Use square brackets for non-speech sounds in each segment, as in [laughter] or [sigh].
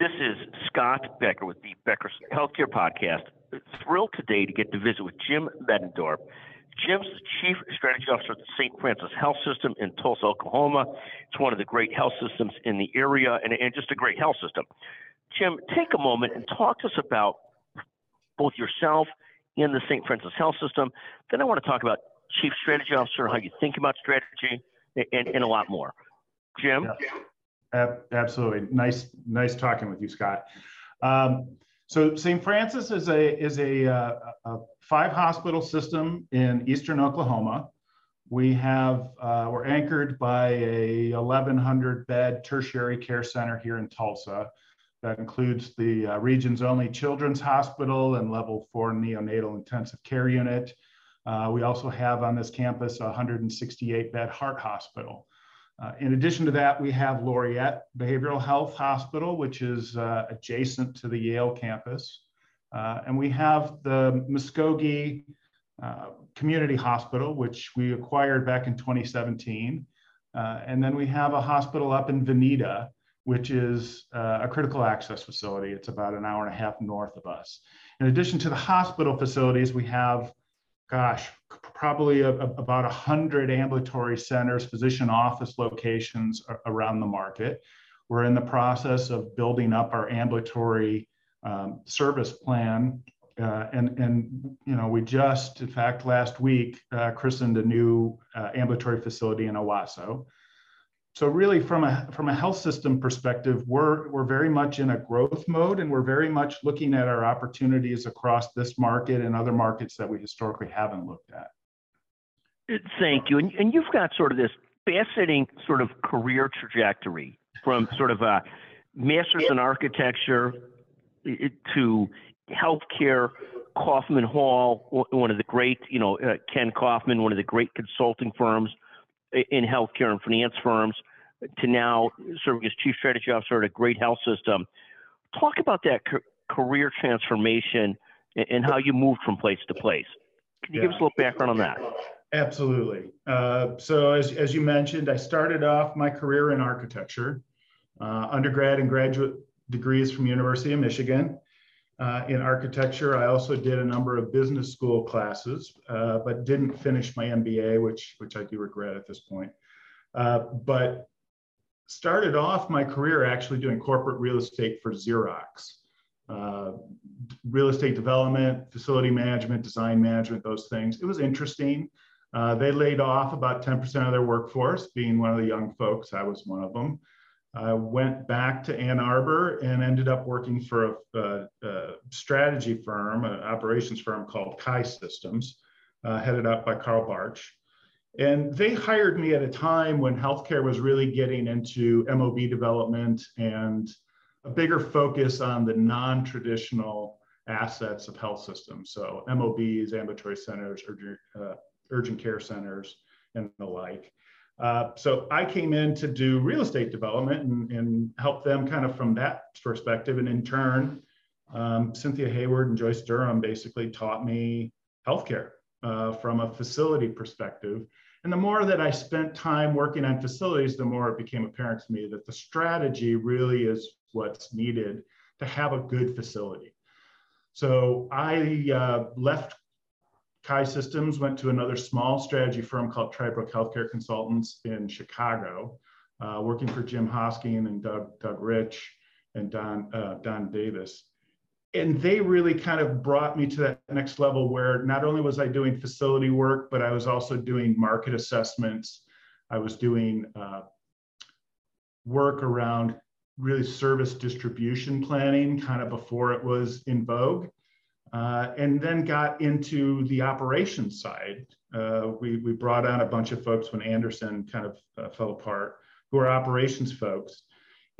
This is Scott Becker with the Becker's Healthcare Podcast. Thrilled today to get to visit with Jim Middendorf. Jim's the Chief Strategy Officer at the St. Francis Health System in Tulsa, Oklahoma. It's one of the great health systems in the area and, and just a great health system. Jim, take a moment and talk to us about both yourself and the St. Francis Health System. Then I want to talk about Chief Strategy Officer, how you think about strategy, and, and a lot more. Jim? Yeah. Absolutely. Nice, nice talking with you, Scott. Um, so St. Francis is a is a, uh, a, five hospital system in eastern Oklahoma. We have uh, we're anchored by a 1,100 bed tertiary care center here in Tulsa. That includes the uh, region's only children's hospital and level four neonatal intensive care unit. Uh, we also have on this campus a 168 bed heart hospital. Uh, in addition to that, we have Laureate Behavioral Health Hospital, which is uh, adjacent to the Yale campus. Uh, and we have the Muskogee uh, Community Hospital, which we acquired back in 2017. Uh, and then we have a hospital up in Vinita, which is a critical access facility. It's about an hour and a half north of us. In addition to the hospital facilities, we have gosh, probably a, a, about 100 ambulatory centers, physician office locations around the market. We're in the process of building up our ambulatory um, service plan. Uh, and, and, you know, we just, in fact, last week, uh, christened a new uh, ambulatory facility in Owasso so really from a from a health system perspective we're we're very much in a growth mode and we're very much looking at our opportunities across this market and other markets that we historically haven't looked at thank you and, and you've got sort of this fascinating sort of career trajectory from sort of a master's in architecture to healthcare kaufman hall one of the great you know uh, ken kaufman one of the great consulting firms in healthcare and finance firms to now serving as chief strategy officer at a great health system. Talk about that career transformation and how you moved from place to place. Can you yeah. give us a little background on that? Absolutely. Uh, so, as, as you mentioned, I started off my career in architecture, uh, undergrad and graduate degrees from University of Michigan. Uh, in architecture, I also did a number of business school classes, uh, but didn't finish my MBA, which which I do regret at this point. Uh, but started off my career actually doing corporate real estate for Xerox. Uh, real estate development, facility management, design management, those things. It was interesting. Uh, they laid off about 10% of their workforce, being one of the young folks. I was one of them. I went back to Ann Arbor and ended up working for a, a, a strategy firm, an operations firm called Kai Systems, uh, headed up by Carl Barch. And they hired me at a time when healthcare was really getting into MOB development and a bigger focus on the non traditional assets of health systems. So, MOBs, ambulatory centers, urgent, uh, urgent care centers, and the like. Uh, so I came in to do real estate development and, and, help them kind of from that perspective. And in turn, um, Cynthia Hayward and Joyce Durham basically taught me healthcare uh, from a facility perspective. And the more that I spent time working on facilities, the more it became apparent to me that the strategy really is what's needed to have a good facility. So I uh, left Kai Systems went to another small strategy firm called Tribrook Healthcare Consultants in Chicago, uh, working for Jim Hosking and Doug, Doug Rich and Don, uh, Don Davis. And they really kind of brought me to that next level where not only was I doing facility work, but I was also doing market assessments. I was doing uh, work around really service distribution planning kind of before it was in vogue. Uh, and then got into the operations side. Uh, we, we brought on a bunch of folks when Anderson kind of uh, fell apart, who are operations folks.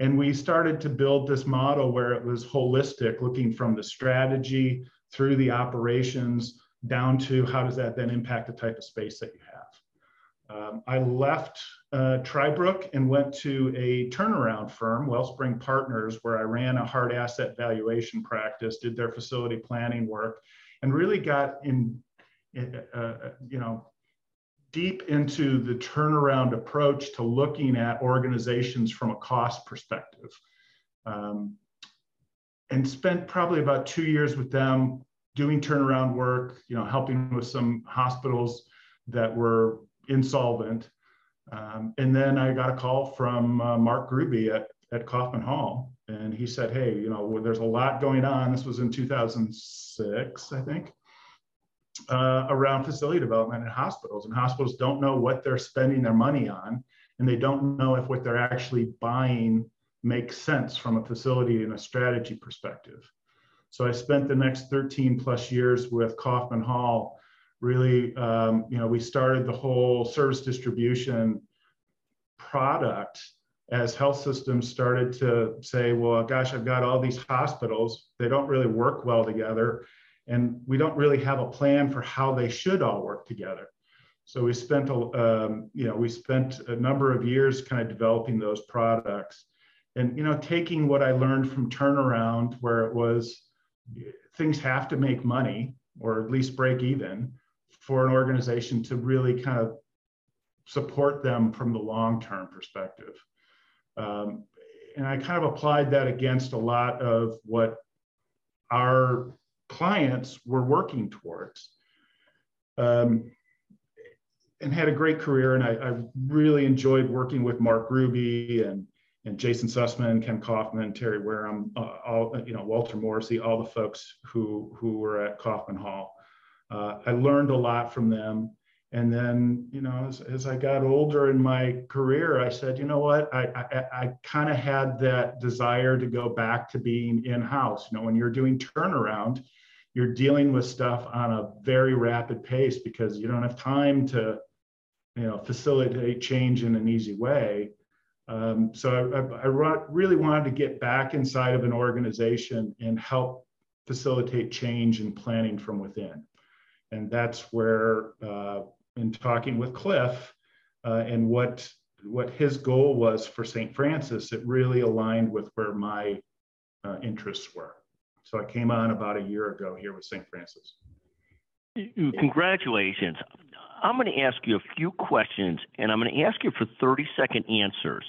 And we started to build this model where it was holistic, looking from the strategy through the operations down to how does that then impact the type of space that you have. Um, I left uh, Tribrook and went to a turnaround firm, Wellspring Partners, where I ran a hard asset valuation practice, did their facility planning work, and really got in, uh, uh, you know, deep into the turnaround approach to looking at organizations from a cost perspective. Um, and spent probably about two years with them doing turnaround work, you know, helping with some hospitals that were insolvent. Um, and then I got a call from uh, Mark Grube at, at Kaufman Hall, and he said, "Hey, you know, there's a lot going on." This was in 2006, I think, uh, around facility development in hospitals, and hospitals don't know what they're spending their money on, and they don't know if what they're actually buying makes sense from a facility and a strategy perspective. So I spent the next 13 plus years with Kaufman Hall. Really, um, you know, we started the whole service distribution product as health systems started to say, well, gosh, I've got all these hospitals. They don't really work well together. And we don't really have a plan for how they should all work together. So we spent, um, you know, we spent a number of years kind of developing those products and you know taking what i learned from turnaround where it was things have to make money or at least break even for an organization to really kind of support them from the long term perspective um, and i kind of applied that against a lot of what our clients were working towards um, and had a great career and I, I, really enjoyed working with mark Grube and and Jason Sussman, Ken Kaufman, Terry Wareham, uh, all you know, Walter Morrissey, all the folks who who were at Kaufman Hall. Uh, I learned a lot from them. And then, you know, as, as I got older in my career, I said, you know what, I I, I kind of had that desire to go back to being in-house. You know, when you're doing turnaround, you're dealing with stuff on a very rapid pace because you don't have time to, you know, facilitate change in an easy way. Um, so I, I, really wanted to get back inside of an organization and help facilitate change and planning from within. And that's where, uh, in talking with Cliff uh, and what what his goal was for St. Francis, it really aligned with where my uh, interests were. So I came on about a year ago here with St. Francis. Congratulations. I'm going to ask you a few questions and I'm going to ask you for 30 second answers.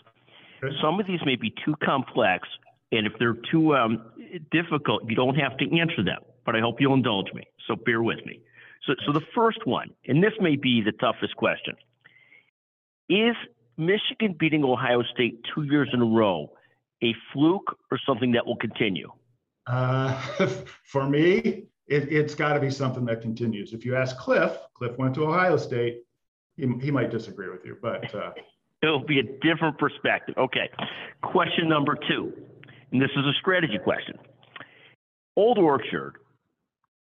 Some of these may be too complex, and if they're too um, difficult, you don't have to answer them. But I hope you'll indulge me. So bear with me. So, so the first one, and this may be the toughest question: Is Michigan beating Ohio State two years in a row a fluke or something that will continue? Uh, [laughs] for me, it, has got to be something that continues. If you ask Cliff, Cliff went to Ohio State. He, he might disagree with you, but uh, [laughs] It'll be a different perspective. Okay. Question number two, and this is a strategy question. Old Orchard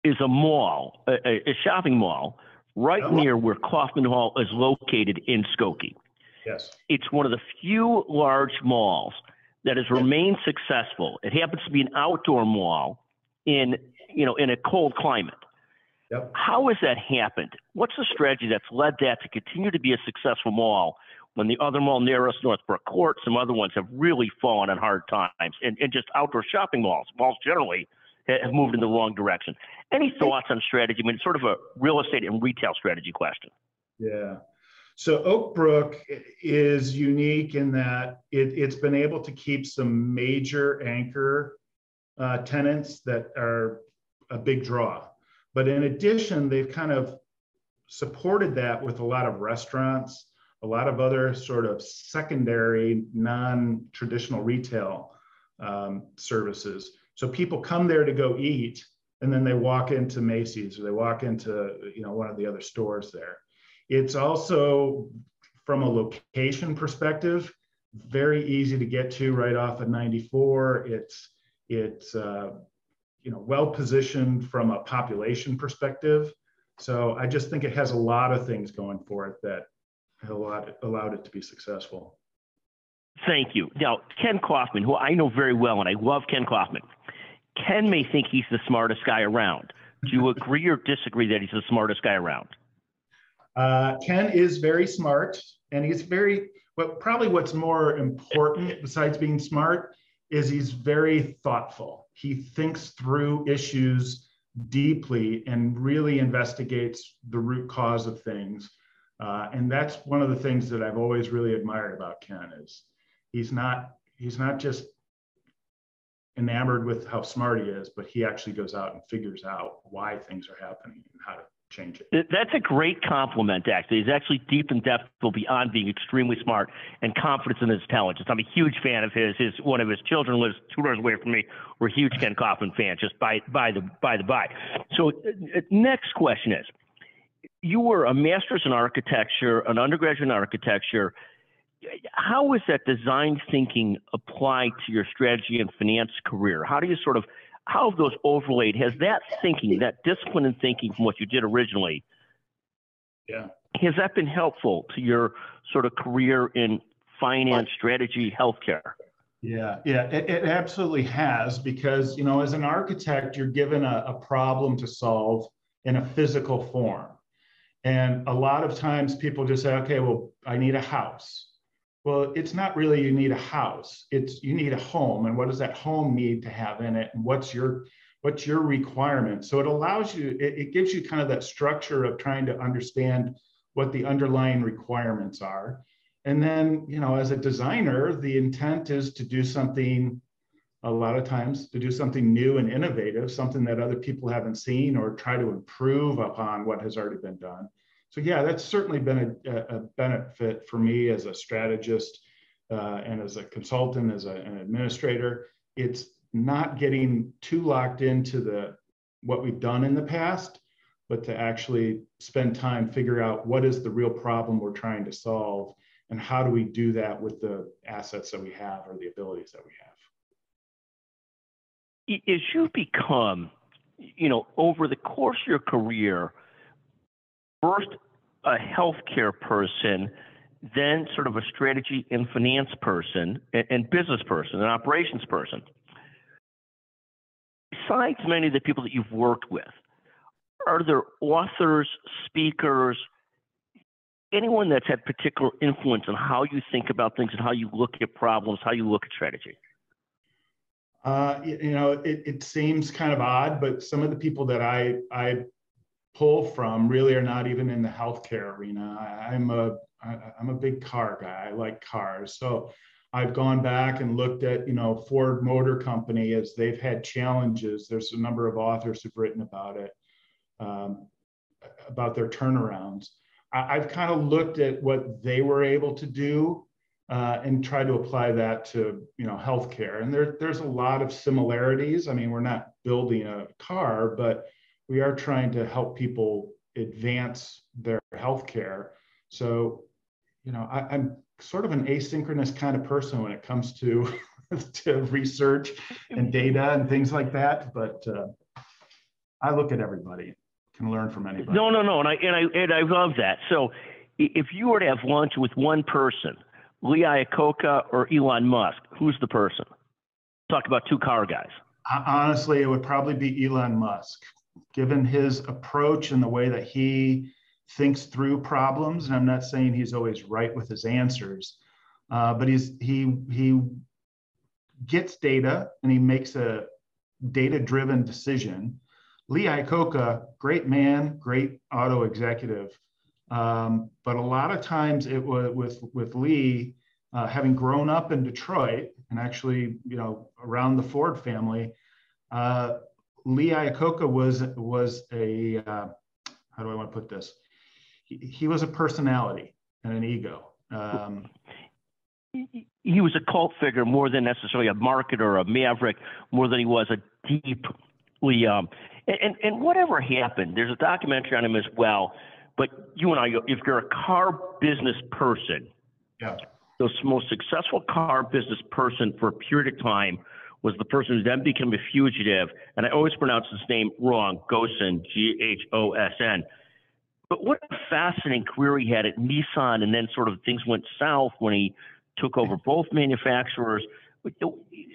is a mall, a, a shopping mall, right oh. near where Kaufman Hall is located in Skokie. Yes. It's one of the few large malls that has remained successful. It happens to be an outdoor mall in, you know, in a cold climate. Yep. How has that happened? What's the strategy that's led that to continue to be a successful mall when the other mall near us, Northbrook Court, some other ones have really fallen on hard times, and, and just outdoor shopping malls, malls generally have moved in the wrong direction. Any thoughts on strategy? I mean, it's sort of a real estate and retail strategy question. Yeah. So Oak Brook is unique in that it, has been able to keep some major anchor uh, tenants that are a big draw. But in addition, they've kind of supported that with a lot of restaurants a lot of other sort of secondary, non traditional retail um, services. So people come there to go eat, and then they walk into Macy's or they walk into you know one of the other stores there. It's also from a location perspective very easy to get to right off of 94. It's it's uh, you know well positioned from a population perspective. So I just think it has a lot of things going for it that allowed allowed it to be successful. Thank you. Now, Ken Kaufman, who I know very well, and I love Ken Kaufman, Ken may think he's the smartest guy around. Do you agree or disagree that he's the smartest guy around? Uh, Ken is very smart, and he's very, but probably what's more important besides being smart is he's very thoughtful. He thinks through issues deeply and really investigates the root cause of things uh, and that's one of the things that I've always really admired about Ken is he's not he's not just enamored with how smart he is, but he actually goes out and figures out why things are happening and how to change it. That's a great compliment, actually. He's actually deep in depth beyond being extremely smart and confidence in his talent. I'm a huge fan of his. His one of his children lives two doors away from me. We're huge Ken Kaufman fans, just by by the by the by. So, uh, next question is: You were a master's in architecture, an undergraduate in architecture. How is that design thinking applied to your strategy and finance career? How do you sort of how have those overlaid? Has that thinking, that discipline and thinking from what you did originally, yeah, has that been helpful to your sort of career in finance, strategy, healthcare? Yeah, yeah, it, it absolutely has because you know, as an architect, you're given a, a problem to solve in a physical form. And a lot of times people just say, okay, well, I need a house. Well, it's not really you need a house. It's you need a home, and what does that home need to have in it, and what's your what's your requirement? So it allows you, it, it gives you kind of that structure of trying to understand what the underlying requirements are. And then, you know, as a designer, the intent is to do something a lot of times to do something new and innovative, something that other people haven't seen, or try to improve upon what has already been done so yeah, that's certainly been a, a benefit for me as a strategist uh, and as a consultant, as a, an administrator. It's not getting too locked into the what we've done in the past, but to actually spend time figure out what is the real problem we're trying to solve and how do we do that with the assets that we have or the abilities that we have. As you become, you know, over the course of your career, first a healthcare person, then sort of a strategy and finance person and, and business person, an operations person. Besides many of the people that you've worked with, are there authors, speakers, anyone that's had particular influence on how you think about things and how you look at problems, how you look at strategy? Uh, you know, it, it seems kind of odd, but some of the people that I I pull from really are not even in the healthcare arena. I, I'm a I, I'm a big car guy. I like cars, so I've gone back and looked at you know Ford Motor Company as they've had challenges. There's a number of authors who've written about it, um, about their turnarounds. I, have kind of looked at what they were able to do uh, and try to apply that to you know healthcare. And there, there's a lot of similarities. I mean, we're not building a car, but we are trying to help people advance their healthcare. So, you know, I, am sort of an asynchronous kind of person when it comes to [laughs] to research and data and things like that. But uh, I look at everybody, can learn from anybody. No, no, no, and I and I and I love that. So, if you were to have lunch with one person, Lee Iacocca or Elon Musk, who's the person? Talk about two car guys. Honestly, it would probably be Elon Musk given his approach and the way that he thinks through problems. And I'm not saying he's always right with his answers, uh, but he's he he gets data and he makes a data-driven decision. Lee Iacocca, great man, great auto executive, um, but a lot of times it was with with Lee. Uh, having grown up in Detroit and actually, you know, around the Ford family, uh, Lee Iacocca was was a uh, how do I want to put this? He, he was a personality and an ego. Um, he was a cult figure more than necessarily a marketer or a maverick, more than he was a deeply. Um, and, and whatever happened, there's a documentary on him as well. But you and I, if you're a car business person, yeah, the most successful car business person for a period of time was the person who then became a fugitive, and I always pronounce his name wrong, Ghosn, G H O S N. But what a fascinating career he had at Nissan, and then sort of things went south when he took over both manufacturers. I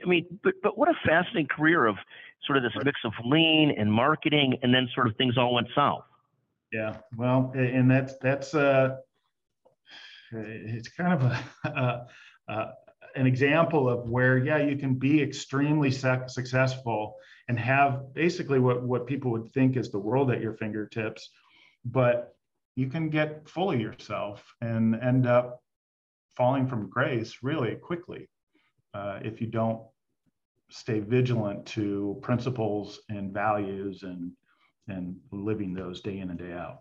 mean, but but what a fascinating career of sort of this mix of lean and marketing, and then sort of things all went south. Yeah, well, and that's that's uh, it's kind of a, [laughs] a, a an example of where, yeah, you can be extremely successful and have basically what, what people would think is the world at your fingertips, but you can get full of yourself and end up falling from grace really quickly uh, if you don't stay vigilant to principles and values and and living those day in and day out.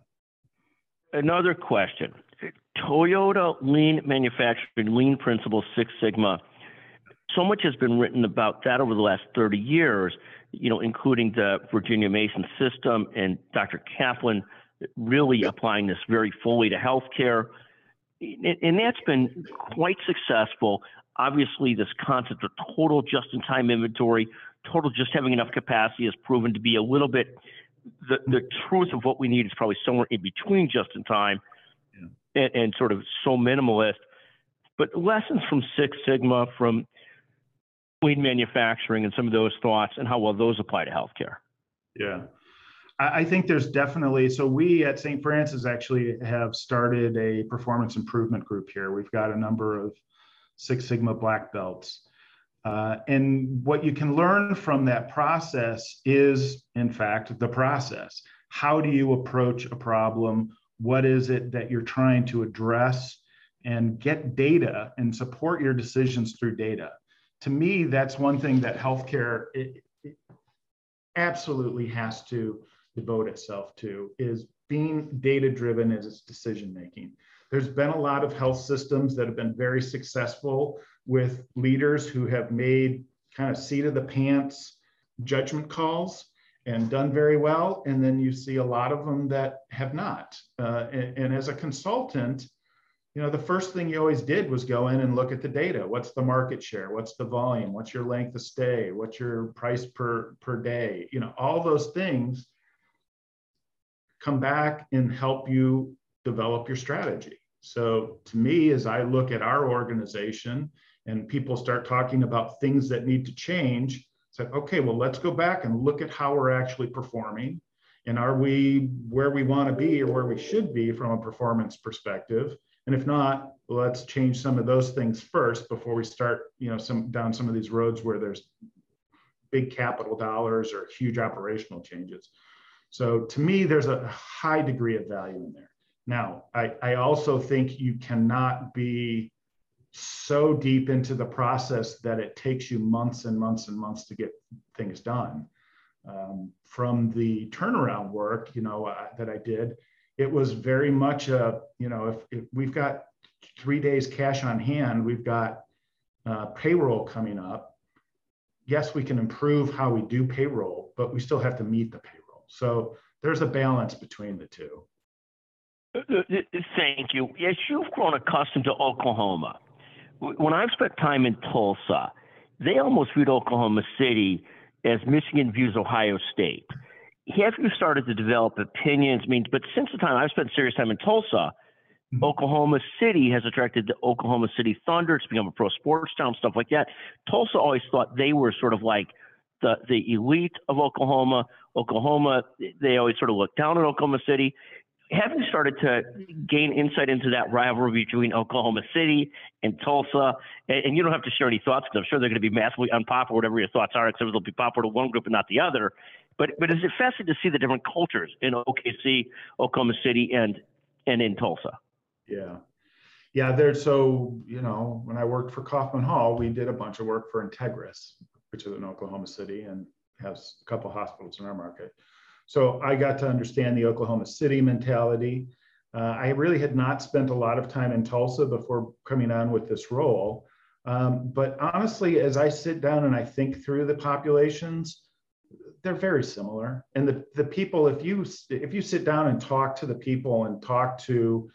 Another question. Toyota lean manufacturing, lean principles, Six Sigma. So much has been written about that over the last 30 years, you know, including the Virginia Mason system and Dr. Kaplan really applying this very fully to healthcare. And that's been quite successful. Obviously, this concept of total just in time inventory, total just having enough capacity has proven to be a little bit the, the truth of what we need is probably somewhere in between just in time. And, and, sort of so minimalist. But lessons from Six Sigma, from lean manufacturing, and some of those thoughts, and how well those apply to healthcare. Yeah. I think there's definitely so we at St. Francis actually have started a performance improvement group here. We've got a number of Six Sigma black belts. Uh, and what you can learn from that process is, in fact, the process. How do you approach a problem? What is it that you're trying to address? And get data and support your decisions through data. To me, that's one thing that healthcare it, it absolutely has to devote itself to is being data driven as its decision making. There's been a lot of health systems that have been very successful with leaders who have made kind of seat of the pants judgment calls and done very well. And then you see a lot of them that have not. Uh, and, and, as a consultant, you know, the first thing you always did was go in and look at the data. What's the market share? What's the volume? What's your length of stay? What's your price per, per day? You know, all those things come back and help you develop your strategy. So to me, as I look at our organization and people start talking about things that need to change, like, okay, well, let's go back and look at how we're actually performing. And are we where we want to be or where we should be from a performance perspective? And if not, let's change some of those things first before we start, you know, some down some of these roads where there's big capital dollars or huge operational changes. So to me, there's a high degree of value in there. Now, I, I also think you cannot be so deep into the process that it takes you months and months and months to get things done. Um, from the turnaround work, you know, uh, that I did, it was very much a, you know, if, if we've got three days cash on hand, we've got uh, payroll coming up. Yes, we can improve how we do payroll, but we still have to meet the payroll. So there's a balance between the two. Uh, uh, thank you. Yes, you've grown accustomed to Oklahoma, when I've spent time in Tulsa, they almost viewed Oklahoma City as Michigan views Ohio State. Have you started to develop opinions? I mean, but since the time I've spent serious time in Tulsa, mm-hmm. Oklahoma City has attracted the Oklahoma City Thunder. It's become a pro sports town, stuff like that. Tulsa always thought they were sort of like the, the elite of Oklahoma. Oklahoma, they always sort of looked down on Oklahoma City. Having started to gain insight into that rivalry between Oklahoma City and Tulsa, and, and you don't have to share any thoughts because I'm sure they're going to be massively unpopular, whatever your thoughts are, except they'll be popular to one group and not the other. But but is it fascinating to see the different cultures in OKC, Oklahoma City, and and in Tulsa? Yeah, yeah. There's so you know when I worked for Kaufman Hall, we did a bunch of work for Integris, which is in Oklahoma City, and has a couple hospitals in our market. So I got to understand the Oklahoma City mentality. Uh, I really had not spent a lot of time in Tulsa before coming on with this role. Um, but honestly, as I sit down and I think through the populations, they're very similar. And the, the people, if you if you sit down and talk to the people and talk to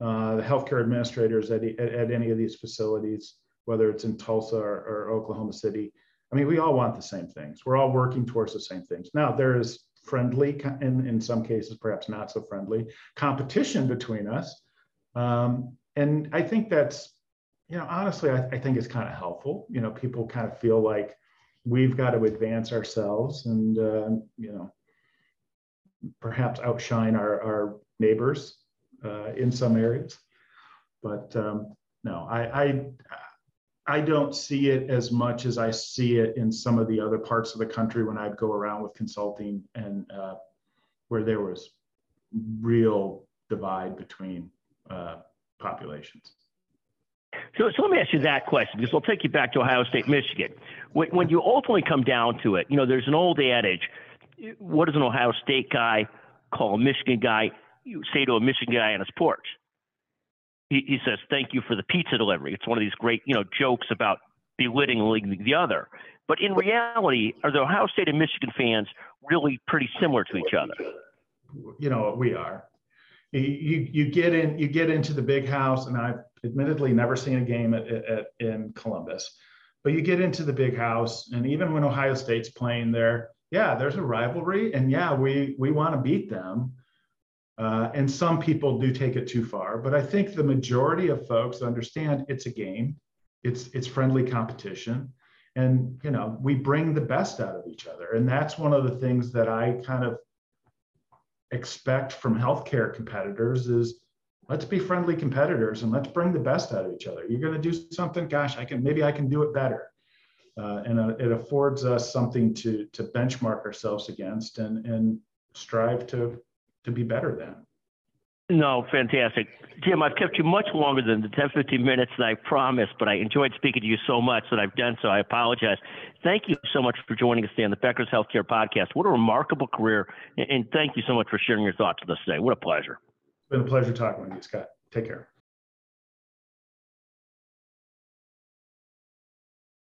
uh, the healthcare administrators at, at, at, any of these facilities, whether it's in Tulsa or, or Oklahoma City, I mean, we all want the same things. We're all working towards the same things. Now, there is friendly, in, in some cases, perhaps not so friendly, competition between us. Um, and I think that's, you know, honestly, I, I think it's kind of helpful. You know, people kind of feel like we've got to advance ourselves and, uh, you know, perhaps outshine our, our neighbors uh, in some areas. But um, no, I, I I don't see it as much as I see it in some of the other parts of the country when I'd go around with consulting and uh, where there was real divide between uh, populations. So, so let me ask you that question because we'll take you back to Ohio State, Michigan. When, when you ultimately come down to it, you know, there's an old adage. What does an Ohio State guy call a Michigan guy? You say to a Michigan guy on his porch. He, he says, "Thank you for the pizza delivery." It's one of these great, you know, jokes about belittling the other. But in reality, are the Ohio State and Michigan fans really pretty similar to each other? You know, we are. You, you get in you get into the big house, and I've admittedly never seen a game at, at, in Columbus, but you get into the big house, and even when Ohio State's playing there, yeah, there's a rivalry, and yeah, we we want to beat them. Uh, and some people do take it too far, but I think the majority of folks understand it's a game, it's it's friendly competition, and you know we bring the best out of each other, and that's one of the things that I kind of expect from healthcare competitors is let's be friendly competitors and let's bring the best out of each other. You're going to do something, gosh, I can maybe I can do it better, uh, and uh, it affords us something to to benchmark ourselves against and and strive to to be better than. No, fantastic. Jim, I've kept you much longer than the 10, 15 minutes that I promised, but I enjoyed speaking to you so much that I've done so. I apologize. Thank you so much for joining us today on the Becker's Healthcare Podcast. What a remarkable career, and thank you so much for sharing your thoughts with us today. What a pleasure. It's been a pleasure talking with you, Scott. Take care.